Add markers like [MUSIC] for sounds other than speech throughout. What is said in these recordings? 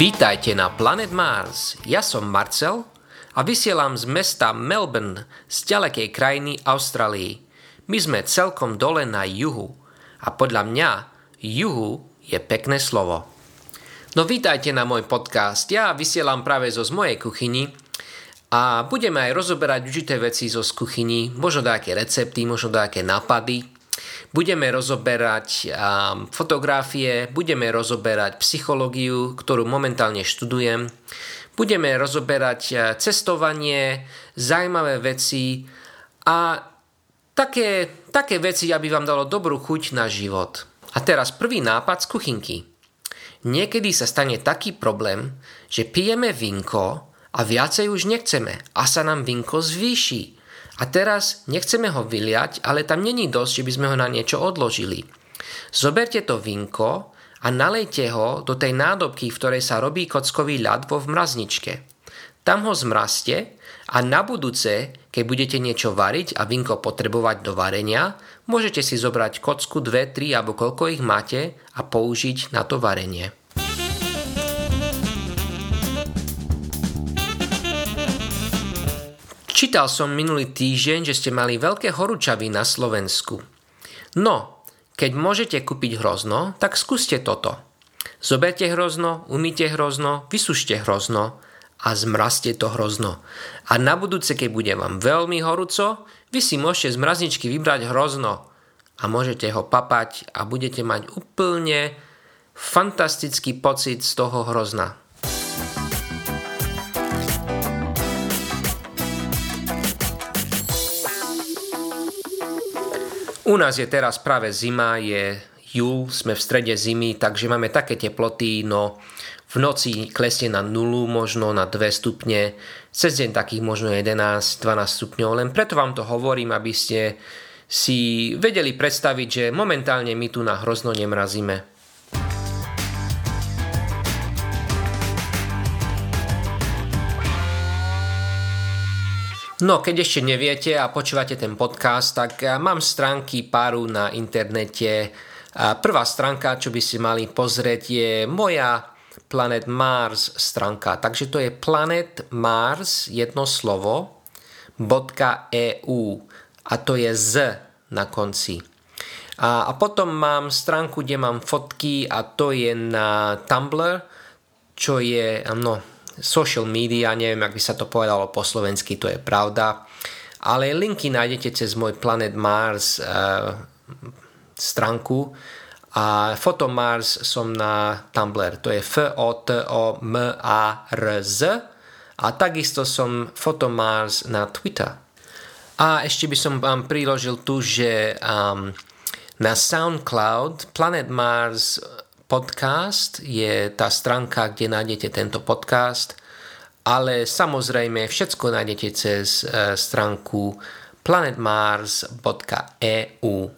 Vítajte na Planet Mars. Ja som Marcel a vysielam z mesta Melbourne z ďalekej krajiny Austrálii. My sme celkom dole na juhu a podľa mňa juhu je pekné slovo. No vítajte na môj podcast. Ja vysielam práve zo z mojej kuchyni a budeme aj rozoberať určité veci zo z kuchyni, možno nejaké recepty, možno nejaké nápady, Budeme rozoberať um, fotografie, budeme rozoberať psychológiu, ktorú momentálne študujem. Budeme rozoberať uh, cestovanie, zaujímavé veci a také, také veci, aby vám dalo dobrú chuť na život. A teraz prvý nápad z kuchynky. Niekedy sa stane taký problém, že pijeme vinko a viacej už nechceme a sa nám vinko zvýši. A teraz nechceme ho vyliať, ale tam není dosť, že by sme ho na niečo odložili. Zoberte to vinko a nalejte ho do tej nádobky, v ktorej sa robí kockový ľad vo mrazničke. Tam ho zmrazte a na budúce, keď budete niečo variť a vinko potrebovať do varenia, môžete si zobrať kocku 2, 3 alebo koľko ich máte a použiť na to varenie. Čítal som minulý týždeň, že ste mali veľké horúčavy na Slovensku. No, keď môžete kúpiť hrozno, tak skúste toto. Zoberte hrozno, umýte hrozno, vysušte hrozno a zmrazte to hrozno. A na budúce, keď bude vám veľmi horúco, vy si môžete z mrazničky vybrať hrozno a môžete ho papať a budete mať úplne fantastický pocit z toho hrozna. U nás je teraz práve zima, je júl, sme v strede zimy, takže máme také teploty, no v noci klesne na 0, možno na 2 stupne, cez deň takých možno 11-12 stupňov, len preto vám to hovorím, aby ste si vedeli predstaviť, že momentálne my tu na hrozno nemrazíme. No, keď ešte neviete a počúvate ten podcast, tak mám stránky páru na internete. Prvá stránka, čo by si mali pozrieť, je moja Planet Mars stránka. Takže to je Planet Mars, jedno slovo, .eu a to je z na konci. A, a potom mám stránku, kde mám fotky a to je na Tumblr, čo je, no, social media, neviem, ak by sa to povedalo po slovensky, to je pravda. Ale linky nájdete cez môj Planet Mars uh, stránku a Mars som na Tumblr, to je f o t o m a r z a takisto som Mars na Twitter. A ešte by som vám priložil tu, že um, na SoundCloud Planet Mars podcast je tá stránka, kde nájdete tento podcast, ale samozrejme všetko nájdete cez e, stránku planetmars.eu.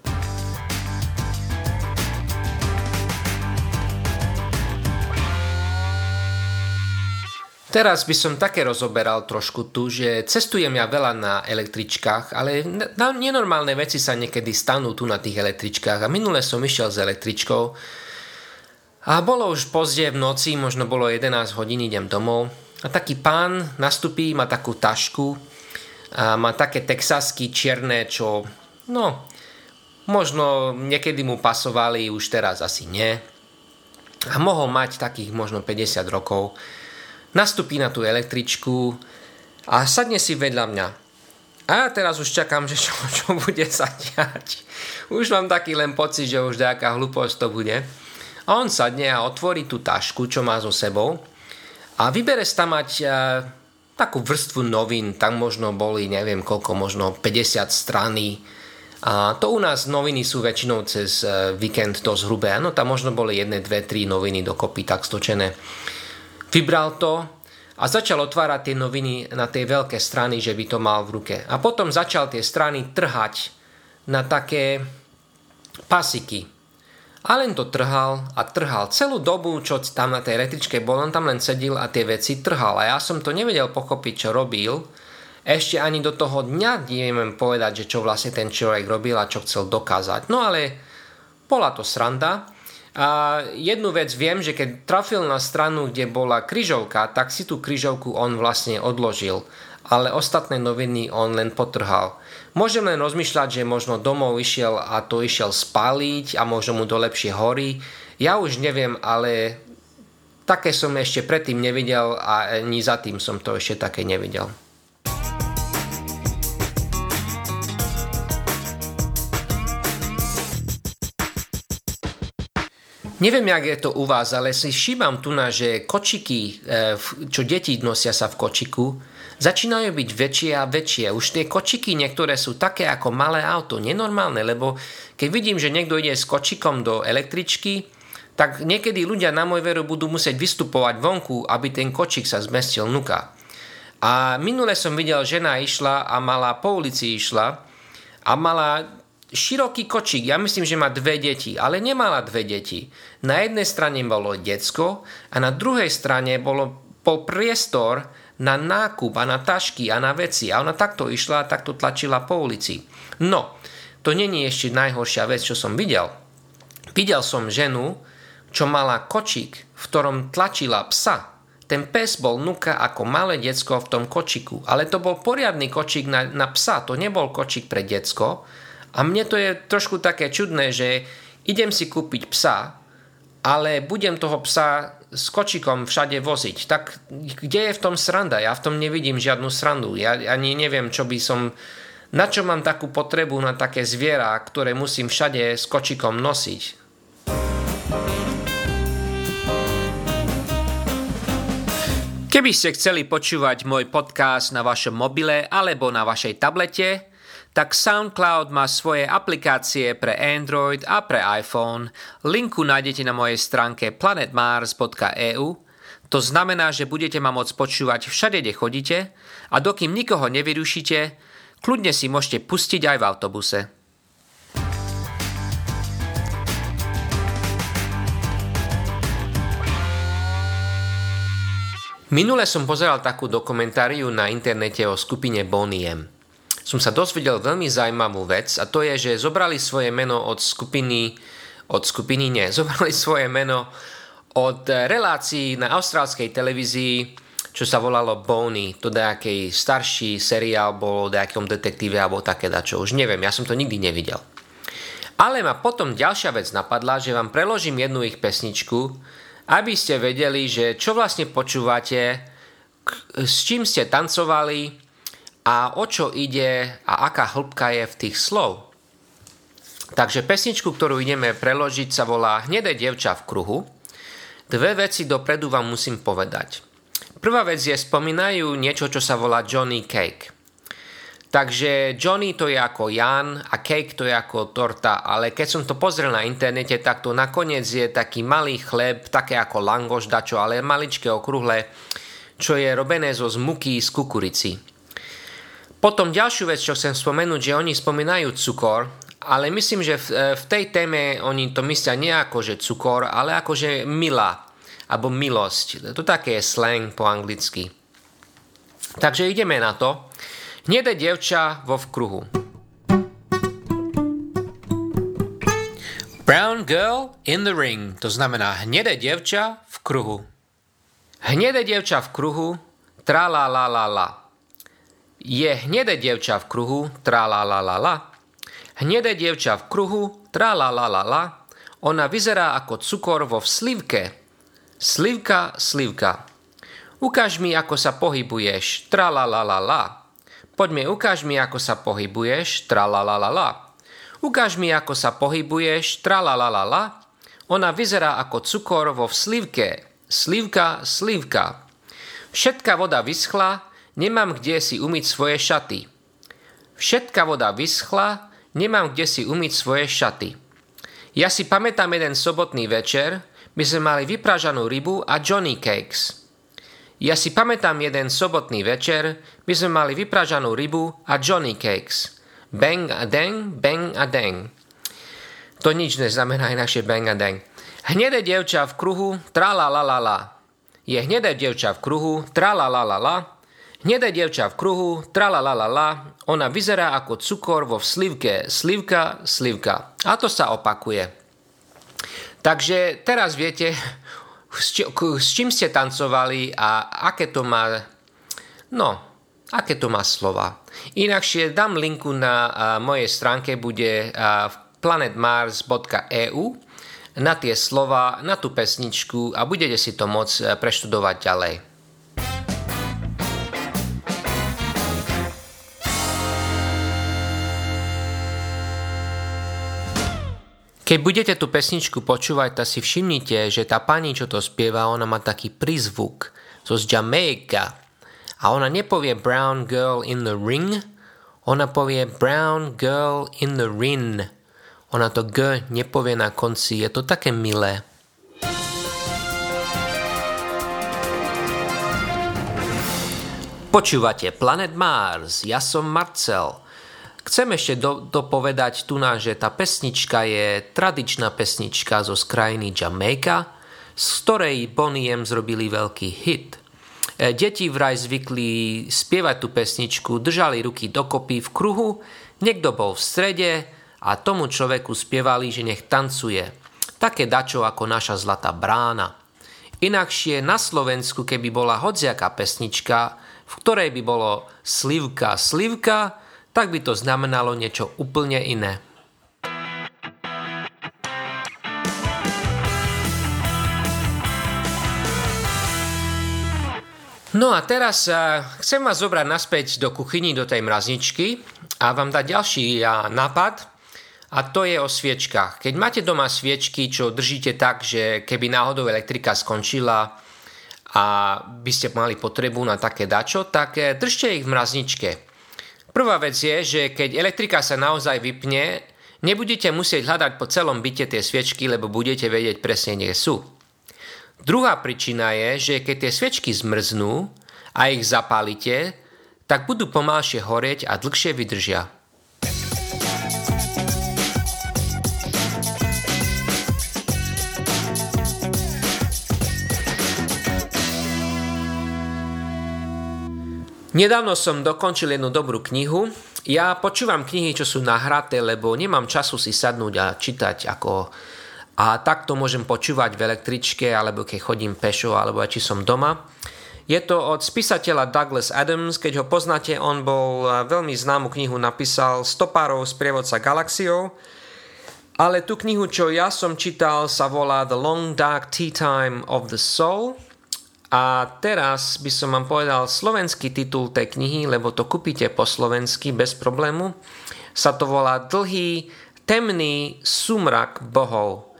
Teraz by som také rozoberal trošku tu, že cestujem ja veľa na električkách, ale nenormálne veci sa niekedy stanú tu na tých električkách. A minule som išiel s električkou a bolo už pozde v noci, možno bolo 11 hodín, idem domov. A taký pán nastupí, má takú tašku, a má také texasky čierne, čo no, možno niekedy mu pasovali, už teraz asi nie. A mohol mať takých možno 50 rokov. Nastupí na tú električku a sadne si vedľa mňa. A ja teraz už čakám, že čo, čo bude [LAUGHS] sa diať. Už mám taký len pocit, že už nejaká hlúposť to bude. A on sadne a otvorí tú tašku, čo má so sebou a vybere sa mať e, takú vrstvu novín, tam možno boli, neviem koľko, možno 50 strany. A to u nás noviny sú väčšinou cez e, víkend dosť hrubé. Áno, tam možno boli jedné, dve, tri noviny dokopy tak stočené. Vybral to a začal otvárať tie noviny na tej veľké strany, že by to mal v ruke. A potom začal tie strany trhať na také pasiky. A len to trhal a trhal. Celú dobu, čo tam na tej električke bol, on tam len sedil a tie veci trhal. A ja som to nevedel pochopiť, čo robil. Ešte ani do toho dňa neviem povedať, že čo vlastne ten človek robil a čo chcel dokázať. No ale bola to sranda. A jednu vec viem, že keď trafil na stranu, kde bola kryžovka, tak si tú kryžovku on vlastne odložil. Ale ostatné noviny on len potrhal. Môžem len rozmýšľať, že možno domov išiel a to išiel spáliť a možno mu to lepšie horí. Ja už neviem, ale také som ešte predtým nevidel a ani za tým som to ešte také nevidel. Neviem, jak je to u vás, ale si všímam tu na, že kočiky, e, čo deti nosia sa v kočiku, začínajú byť väčšie a väčšie. Už tie kočiky niektoré sú také ako malé auto, nenormálne, lebo keď vidím, že niekto ide s kočikom do električky, tak niekedy ľudia na môj veru budú musieť vystupovať vonku, aby ten kočik sa zmestil nuka. A minule som videl, žena išla a mala po ulici išla a mala široký kočík, ja myslím, že má dve deti, ale nemala dve deti. Na jednej strane bolo decko a na druhej strane bolo, bol priestor na nákup a na tašky a na veci. A ona takto išla a takto tlačila po ulici. No, to není ešte najhoršia vec, čo som videl. Videl som ženu, čo mala kočík, v ktorom tlačila psa. Ten pes bol nuka ako malé decko v tom kočiku, ale to bol poriadny kočík na, na psa, to nebol kočík pre decko, a mne to je trošku také čudné, že idem si kúpiť psa, ale budem toho psa s kočikom všade voziť. Tak kde je v tom sranda? Ja v tom nevidím žiadnu srandu. Ja ani neviem, čo by som... Na čo mám takú potrebu na také zviera, ktoré musím všade s kočikom nosiť? Keby ste chceli počúvať môj podcast na vašom mobile alebo na vašej tablete, tak SoundCloud má svoje aplikácie pre Android a pre iPhone. Linku nájdete na mojej stránke planetmars.eu. To znamená, že budete ma môcť počúvať všade, kde chodíte a dokým nikoho nevyrušíte, kľudne si môžete pustiť aj v autobuse. Minule som pozeral takú dokumentáriu na internete o skupine Boniem som sa dozvedel veľmi zaujímavú vec a to je, že zobrali svoje meno od skupiny, od skupiny nie, [LAUGHS] zobrali svoje meno od relácií na austrálskej televízii, čo sa volalo Boney, to nejaký starší seriál bol o nejakom detektíve alebo také dačo, už neviem, ja som to nikdy nevidel. Ale ma potom ďalšia vec napadla, že vám preložím jednu ich pesničku, aby ste vedeli, že čo vlastne počúvate, s čím ste tancovali a o čo ide a aká hĺbka je v tých slov. Takže pesničku, ktorú ideme preložiť, sa volá Hnedé dievča v kruhu. Dve veci dopredu vám musím povedať. Prvá vec je, spomínajú niečo, čo sa volá Johnny Cake. Takže Johnny to je ako Jan a cake to je ako torta, ale keď som to pozrel na internete, tak to nakoniec je taký malý chleb, také ako langoš dačo, ale maličké okrúhle, čo je robené zo zmuky z kukurici. Potom ďalšiu vec, čo chcem spomenúť, že oni spomínajú cukor, ale myslím, že v, e, v tej téme oni to myslia nie ako že cukor, ale ako že milá, alebo milosť. To také je slang po anglicky. Takže ideme na to. Hnedé dievča vo vkruhu. Brown girl in the ring, to znamená hnedé dievča v kruhu. Hnedé dievča v kruhu, tra la la la la. Je hnedé dievča v kruhu, tra la la la la. Hnedé dievča v kruhu, tra la la la la. Ona vyzerá ako cukor vo slivke. Slivka, slivka. Ukáž mi, ako sa pohybuješ, tra la la la la. Poďme, ukáž mi, ako sa pohybuješ, tra la la la la. Ukáž mi, ako sa pohybuješ, tra la la la la. Ona vyzerá ako cukor vo slivke. Slivka, slivka. Všetká voda vyschla, Nemám kde si umyť svoje šaty. Všetka voda vyschla, nemám kde si umyť svoje šaty. Ja si pamätám jeden sobotný večer, my sme mali vypražanú rybu a Johnny Cakes. Ja si pamätám jeden sobotný večer, my sme mali vypražanú rybu a Johnny Cakes. Bang a dang, bang a dang. To nič neznamená naše bang a dang. Hnedé dievča v kruhu, tra la la la la. Je hnedé dievča v kruhu, tra la la la la. Hnedé dievča v kruhu, tralalalala, ona vyzerá ako cukor vo slivke, slivka, slivka. A to sa opakuje. Takže teraz viete, s, s čím ste tancovali a aké to má, no, aké to má slova. Inakšie dám linku na a, mojej stránke, bude a, planetmars.eu na tie slova, na tú pesničku a budete si to môcť preštudovať ďalej. Keď budete tú pesničku počúvať, tak si všimnite, že tá pani, čo to spieva, ona má taký prízvuk. So z Jamaica. A ona nepovie brown girl in the ring, ona povie brown girl in the ring. Ona to G nepovie na konci, je to také milé. Počúvate Planet Mars, ja som Marcel. Chcem ešte do, dopovedať tu na, že tá pesnička je tradičná pesnička zo krajiny Jamaica, z ktorej Bonnie M zrobili veľký hit. E, deti vraj zvykli spievať tú pesničku, držali ruky dokopy v kruhu, niekto bol v strede a tomu človeku spievali, že nech tancuje. Také dačo ako naša zlatá brána. Inakšie na Slovensku, keby bola hodziaká pesnička, v ktorej by bolo slivka, slivka, tak by to znamenalo niečo úplne iné. No a teraz uh, chcem vás zobrať naspäť do kuchyni, do tej mrazničky a vám dať ďalší uh, nápad a to je o sviečkách. Keď máte doma sviečky, čo držíte tak, že keby náhodou elektrika skončila a by ste mali potrebu na také dačo, tak uh, držte ich v mrazničke. Prvá vec je, že keď elektrika sa naozaj vypne, nebudete musieť hľadať po celom byte tie sviečky, lebo budete vedieť presne, kde sú. Druhá príčina je, že keď tie sviečky zmrznú a ich zapálite, tak budú pomalšie horieť a dlhšie vydržia. Nedávno som dokončil jednu dobrú knihu. Ja počúvam knihy, čo sú nahraté, lebo nemám času si sadnúť a čítať ako... A takto môžem počúvať v električke, alebo keď chodím pešo, alebo či som doma. Je to od spisateľa Douglas Adams, keď ho poznáte, on bol veľmi známu knihu napísal Stopárov z prievodca galaxiou. Ale tú knihu, čo ja som čítal, sa volá The Long Dark Tea Time of the Soul – a teraz by som vám povedal slovenský titul tej knihy, lebo to kúpite po slovensky bez problému. Sa to volá Dlhý temný súmrak bohov.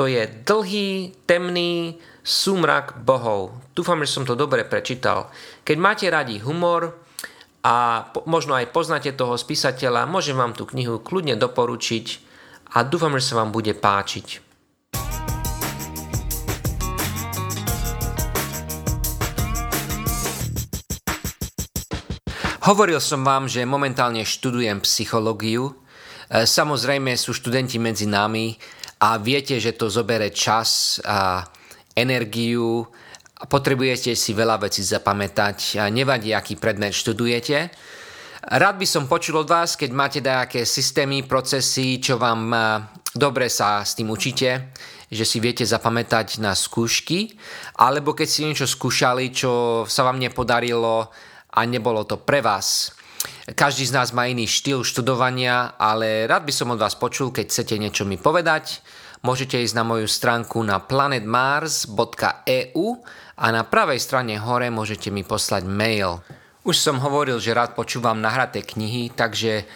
To je dlhý temný súmrak bohov. Dúfam, že som to dobre prečítal. Keď máte radi humor a možno aj poznáte toho spísateľa, môžem vám tú knihu kľudne doporučiť a dúfam, že sa vám bude páčiť. Hovoril som vám, že momentálne študujem psychológiu. E, samozrejme sú študenti medzi nami a viete, že to zobere čas a energiu a potrebujete si veľa vecí zapamätať. Nevadí, aký predmet študujete. Rád by som počul od vás, keď máte nejaké systémy, procesy, čo vám e, dobre sa s tým učíte, že si viete zapamätať na skúšky, alebo keď si niečo skúšali, čo sa vám nepodarilo, a nebolo to pre vás. Každý z nás má iný štýl študovania, ale rád by som od vás počul, keď chcete niečo mi povedať. Môžete ísť na moju stránku na planetmars.eu a na pravej strane hore môžete mi poslať mail. Už som hovoril, že rád počúvam nahraté knihy, takže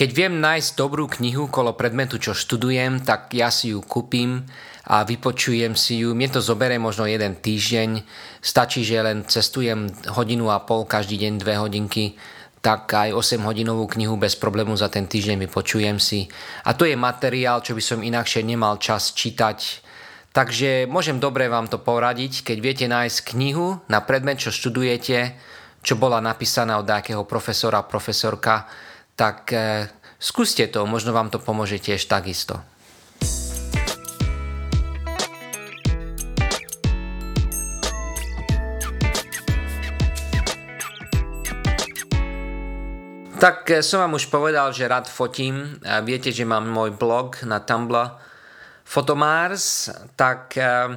keď viem nájsť dobrú knihu kolo predmetu, čo študujem, tak ja si ju kúpim a vypočujem si ju. Mne to zoberie možno jeden týždeň. Stačí, že len cestujem hodinu a pol každý deň, dve hodinky tak aj 8 hodinovú knihu bez problému za ten týždeň vypočujem si. A to je materiál, čo by som inakšie nemal čas čítať. Takže môžem dobre vám to poradiť, keď viete nájsť knihu na predmet, čo študujete, čo bola napísaná od nejakého profesora, profesorka, tak eh, skúste to, možno vám to pomôže tiež takisto. Tak eh, som vám už povedal, že rád fotím. Viete, že mám môj blog na Tumblr Fotomars, tak eh,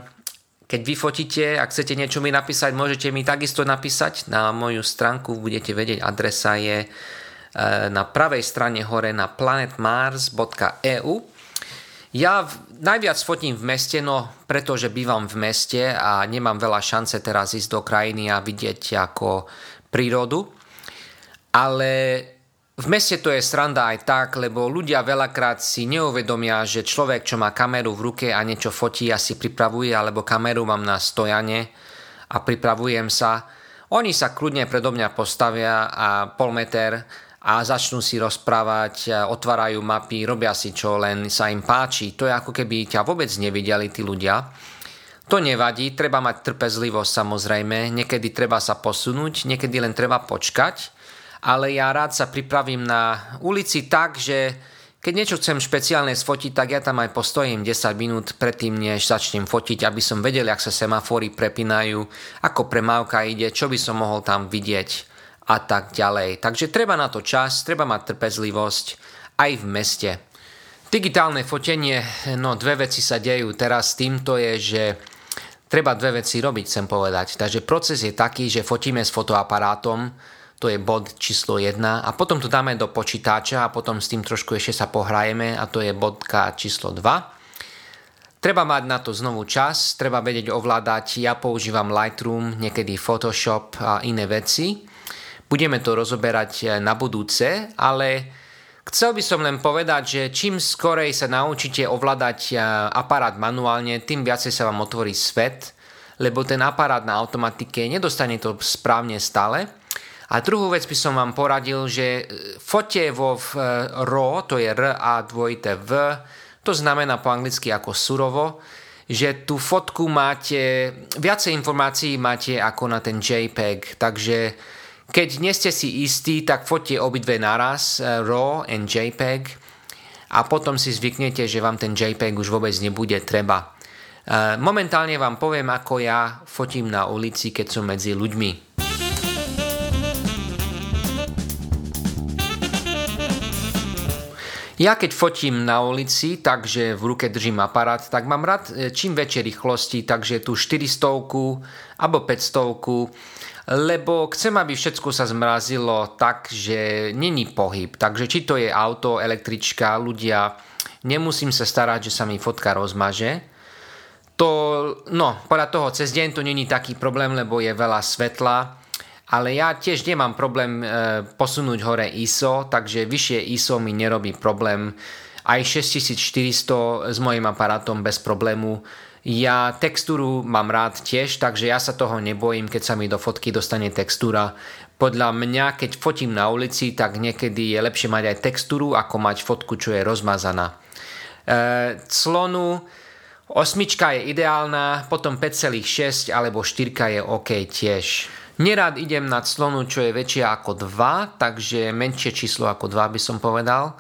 keď vyfotíte, ak chcete niečo mi napísať, môžete mi takisto napísať na moju stránku, budete vedieť, adresa je eh, na pravej strane hore na planetmars.eu. Ja najviac fotím v meste, no pretože bývam v meste a nemám veľa šance teraz ísť do krajiny a vidieť ako prírodu. Ale v meste to je sranda aj tak, lebo ľudia veľakrát si neuvedomia, že človek, čo má kameru v ruke a niečo fotí a si pripravuje, alebo kameru mám na stojane a pripravujem sa, oni sa kľudne predo mňa postavia a pol meter a začnú si rozprávať, otvárajú mapy, robia si čo len sa im páči. To je ako keby ťa vôbec nevideli tí ľudia. To nevadí, treba mať trpezlivosť samozrejme, niekedy treba sa posunúť, niekedy len treba počkať ale ja rád sa pripravím na ulici tak, že keď niečo chcem špeciálne sfotiť, tak ja tam aj postojím 10 minút predtým, než začnem fotiť, aby som vedel, ak sa semafory prepínajú, ako premávka ide, čo by som mohol tam vidieť a tak ďalej. Takže treba na to čas, treba mať trpezlivosť aj v meste. Digitálne fotenie, no dve veci sa dejú. Teraz týmto je, že treba dve veci robiť, chcem povedať. Takže proces je taký, že fotíme s fotoaparátom, to je bod číslo 1 a potom to dáme do počítača a potom s tým trošku ešte sa pohrajeme a to je bodka číslo 2. Treba mať na to znovu čas, treba vedieť ovládať, ja používam Lightroom, niekedy Photoshop a iné veci. Budeme to rozoberať eh, na budúce, ale chcel by som len povedať, že čím skorej sa naučíte ovládať eh, aparát manuálne, tým viacej sa vám otvorí svet, lebo ten aparát na automatike nedostane to správne stále. A druhú vec by som vám poradil, že e, fote vo v, RAW, to je R a dvojité V, to znamená po anglicky ako surovo, že tú fotku máte, viacej informácií máte ako na ten JPEG, takže keď nie ste si istí, tak fotte obidve naraz, e, RAW and JPEG a potom si zvyknete, že vám ten JPEG už vôbec nebude treba. Momentálne vám poviem, ako ja fotím na ulici, keď som medzi ľuďmi. Ja keď fotím na ulici, takže v ruke držím aparát, tak mám rád e, čím väčšie rýchlosti, takže tu 400 alebo 500 lebo chcem, aby všetko sa zmrazilo tak, že není pohyb. Takže či to je auto, električka, ľudia, nemusím sa starať, že sa mi fotka rozmaže. To, no, podľa toho cez deň to není taký problém, lebo je veľa svetla ale ja tiež nemám problém e, posunúť hore ISO, takže vyššie ISO mi nerobí problém. Aj 6400 s mojim aparátom bez problému. Ja textúru mám rád tiež, takže ja sa toho nebojím, keď sa mi do fotky dostane textúra. Podľa mňa, keď fotím na ulici, tak niekedy je lepšie mať aj textúru, ako mať fotku, čo je rozmazaná. E, clonu osmička je ideálna, potom 5,6 alebo 4 je OK tiež. Nerád idem na clonu, čo je väčšia ako 2, takže menšie číslo ako 2 by som povedal,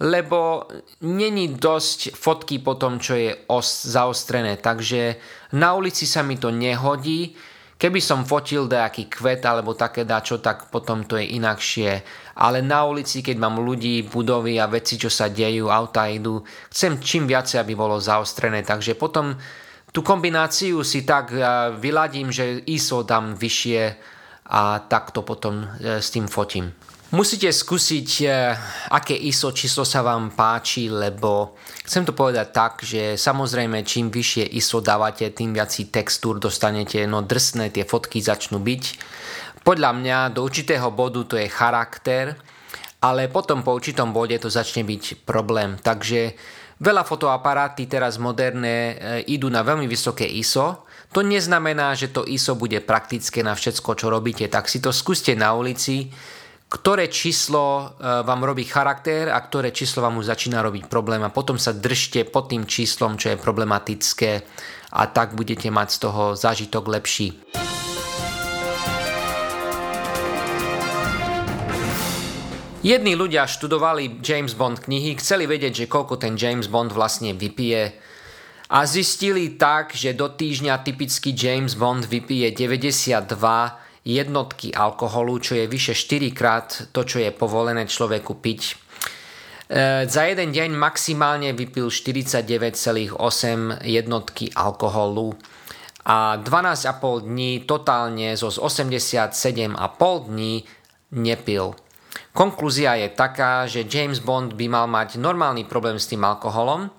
lebo není dosť fotky po tom, čo je os- zaostrené, takže na ulici sa mi to nehodí. Keby som fotil nejaký kvet alebo také dačo, tak potom to je inakšie. Ale na ulici, keď mám ľudí, budovy a veci, čo sa dejú, auta idú, chcem čím viacej, aby bolo zaostrené. Takže potom tú kombináciu si tak eh, vyladím, že ISO dám vyššie a takto potom eh, s tým fotím. Musíte skúsiť, eh, aké ISO číslo sa vám páči, lebo chcem to povedať tak, že samozrejme čím vyššie ISO dávate, tým viac textúr dostanete, no drsné tie fotky začnú byť. Podľa mňa do určitého bodu to je charakter, ale potom po určitom bode to začne byť problém. Takže Veľa fotoaparáty teraz moderné e, idú na veľmi vysoké ISO. To neznamená, že to ISO bude praktické na všetko, čo robíte. Tak si to skúste na ulici, ktoré číslo e, vám robí charakter a ktoré číslo vám už začína robiť problém a potom sa držte pod tým číslom, čo je problematické a tak budete mať z toho zážitok lepší. Jedni ľudia študovali James Bond knihy, chceli vedieť, že koľko ten James Bond vlastne vypije a zistili tak, že do týždňa typický James Bond vypije 92 jednotky alkoholu, čo je vyše 4 krát to, čo je povolené človeku piť. za jeden deň maximálne vypil 49,8 jednotky alkoholu a 12,5 dní totálne zo 87,5 dní nepil. Konklúzia je taká, že James Bond by mal mať normálny problém s tým alkoholom,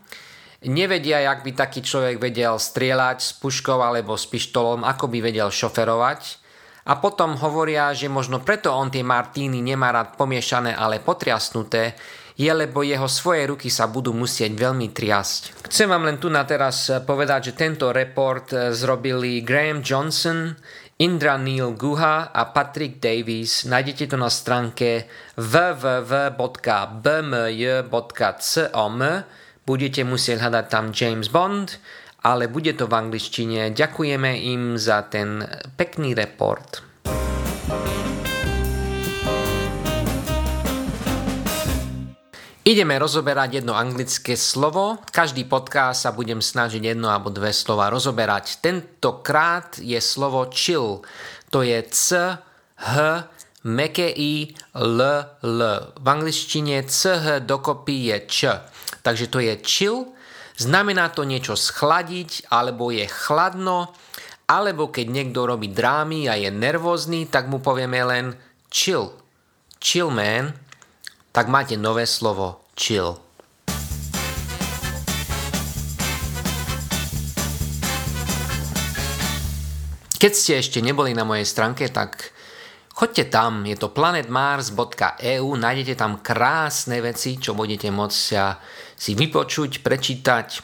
nevedia, jak by taký človek vedel strieľať s puškou alebo s pištolom, ako by vedel šoferovať. A potom hovoria, že možno preto on tie martíny nemá rád pomiešané, ale potriasnuté, je, lebo jeho svoje ruky sa budú musieť veľmi triasť. Chcem vám len tu na teraz povedať, že tento report zrobili Graham Johnson, Indra Neil Guha a Patrick Davies. Nájdete to na stránke www.bmy.com. Budete musieť hľadať tam James Bond, ale bude to v angličtine. Ďakujeme im za ten pekný report. Ideme rozoberať jedno anglické slovo. Každý podcast sa budem snažiť jedno alebo dve slova rozoberať. Tentokrát je slovo chill. To je c, h, meké i, l, l. V angličtine c, h dokopy je č. Takže to je chill. Znamená to niečo schladiť, alebo je chladno, alebo keď niekto robí drámy a je nervózny, tak mu povieme len chill. Chill man tak máte nové slovo chill. Keď ste ešte neboli na mojej stránke, tak choďte tam, je to planetmars.eu, nájdete tam krásne veci, čo budete môcť si vypočuť, prečítať. E,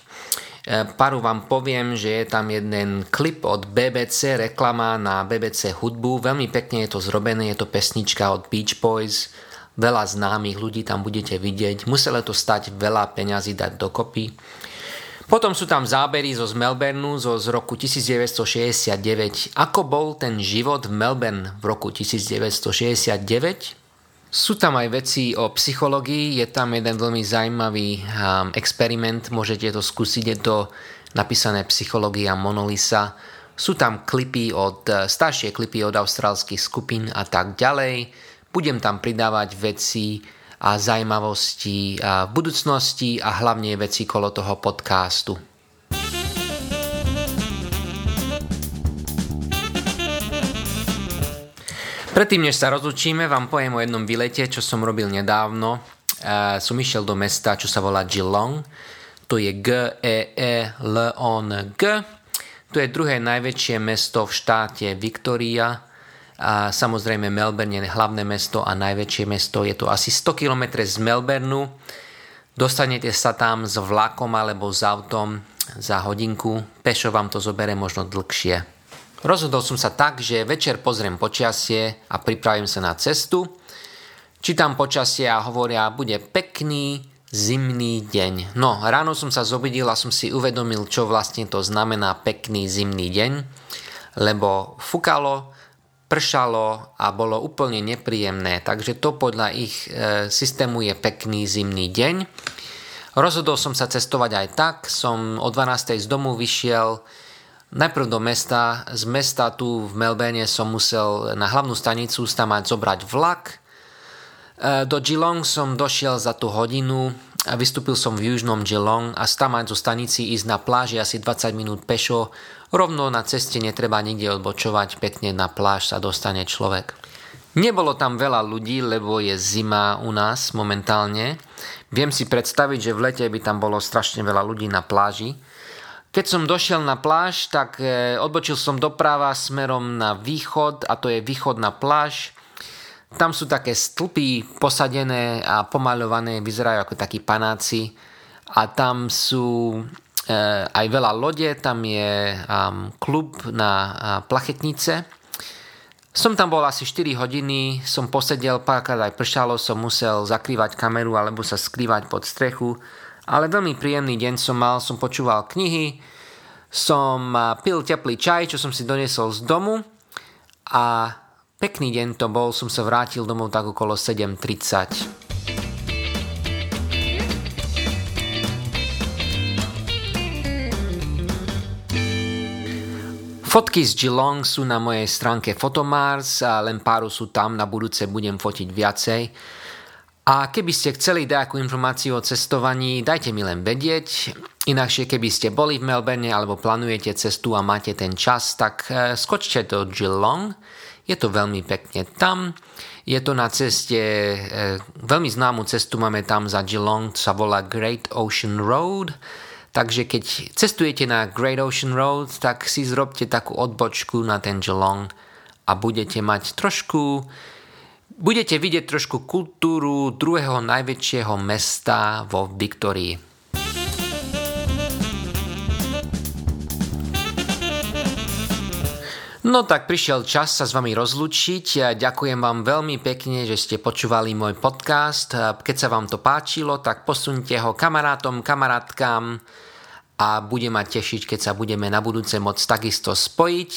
paru vám poviem, že je tam jeden klip od BBC, reklama na BBC hudbu, veľmi pekne je to zrobené, je to pesnička od Beach Boys, veľa známych ľudí tam budete vidieť. Muselo to stať veľa peňazí dať dokopy. Potom sú tam zábery zo z Melbourneu zo z roku 1969. Ako bol ten život v Melbourne v roku 1969? Sú tam aj veci o psychológii, je tam jeden veľmi zaujímavý um, experiment, môžete to skúsiť, je to napísané Psychológia Monolisa. Sú tam klipy od, staršie klipy od austrálskych skupín a tak ďalej budem tam pridávať veci a zajímavosti a v budúcnosti a hlavne veci kolo toho podcastu. Predtým, než sa rozlučíme, vám poviem o jednom výlete, čo som robil nedávno. Uh, som išiel do mesta, čo sa volá Geelong. To je G-E-E-L-O-N-G. To je druhé najväčšie mesto v štáte Victoria a samozrejme Melbourne je hlavné mesto a najväčšie mesto. Je to asi 100 km z Melbourneu. Dostanete sa tam s vlakom alebo s autom za hodinku. Pešo vám to zobere možno dlhšie. Rozhodol som sa tak, že večer pozriem počasie a pripravím sa na cestu. Čítam počasie a hovoria, bude pekný zimný deň. No, ráno som sa zobudil a som si uvedomil, čo vlastne to znamená pekný zimný deň, lebo fúkalo, pršalo a bolo úplne nepríjemné, takže to podľa ich e, systému je pekný zimný deň. Rozhodol som sa cestovať aj tak, som o 12. z domu vyšiel najprv do mesta, z mesta tu v Melbourne som musel na hlavnú stanicu mať zobrať vlak. E, do Geelong som došiel za tú hodinu a vystúpil som v južnom Geelong a tam zo stanici ísť na pláži asi 20 minút pešo Rovno na ceste netreba nikde odbočovať, pekne na pláž sa dostane človek. Nebolo tam veľa ľudí, lebo je zima u nás momentálne. Viem si predstaviť, že v lete by tam bolo strašne veľa ľudí na pláži. Keď som došiel na pláž, tak e, odbočil som doprava smerom na východ a to je východná pláž. Tam sú také stĺpy posadené a pomaľované, vyzerajú ako takí panáci a tam sú Eh, aj veľa lode, tam je klub na plachetnice. Som tam bol asi 4 hodiny, som posedel, párkrát aj pršalo, som musel zakrývať kameru alebo sa skrývať pod strechu, ale veľmi príjemný deň som mal, som počúval knihy, som pil teplý čaj, čo som si doniesol z domu a pekný deň to bol, som sa vrátil domov tak okolo 7.30. Fotky z Geelong sú na mojej stránke Photomars a len páru sú tam, na budúce budem fotiť viacej. A keby ste chceli nejakú informáciu o cestovaní, dajte mi len vedieť. Inakšie, keby ste boli v Melbourne alebo plánujete cestu a máte ten čas, tak e, skočte do Geelong. Je to veľmi pekne tam. Je to na ceste, e, veľmi známu cestu máme tam za Geelong, sa volá Great Ocean Road. Takže keď cestujete na Great Ocean Road, tak si zrobte takú odbočku na ten Geelong a budete mať trošku budete vidieť trošku kultúru druhého najväčšieho mesta vo Viktorii. No tak prišiel čas sa s vami rozlučiť. Ďakujem vám veľmi pekne, že ste počúvali môj podcast. Keď sa vám to páčilo, tak posunte ho kamarátom, kamarátkám a bude ma tešiť, keď sa budeme na budúce môcť takisto spojiť.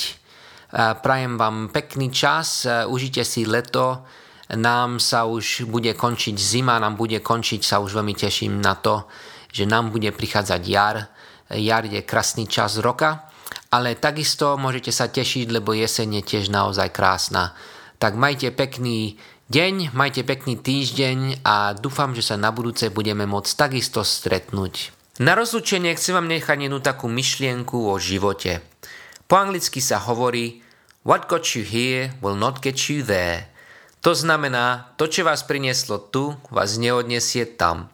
Prajem vám pekný čas, užite si leto, nám sa už bude končiť zima, nám bude končiť, sa už veľmi teším na to, že nám bude prichádzať jar. Jar je krásny čas roka, ale takisto môžete sa tešiť, lebo jeseň je tiež naozaj krásna. Tak majte pekný deň, majte pekný týždeň a dúfam, že sa na budúce budeme môcť takisto stretnúť. Na rozlučenie chcem vám nechať jednu takú myšlienku o živote. Po anglicky sa hovorí What got you here will not get you there. To znamená, to, čo vás prinieslo tu, vás neodniesie tam.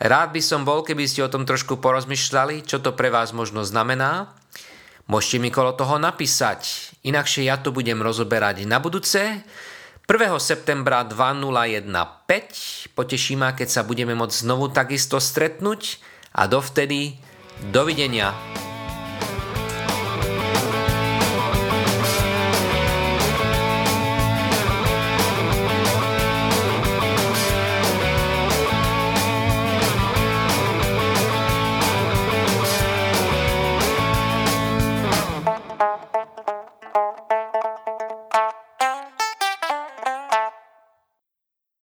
Rád by som bol, keby ste o tom trošku porozmýšľali, čo to pre vás možno znamená. Môžete mi kolo toho napísať, inakšie ja to budem rozoberať na budúce. 1. septembra 2015 poteší ma, keď sa budeme môcť znovu takisto stretnúť a dovtedy dovidenia.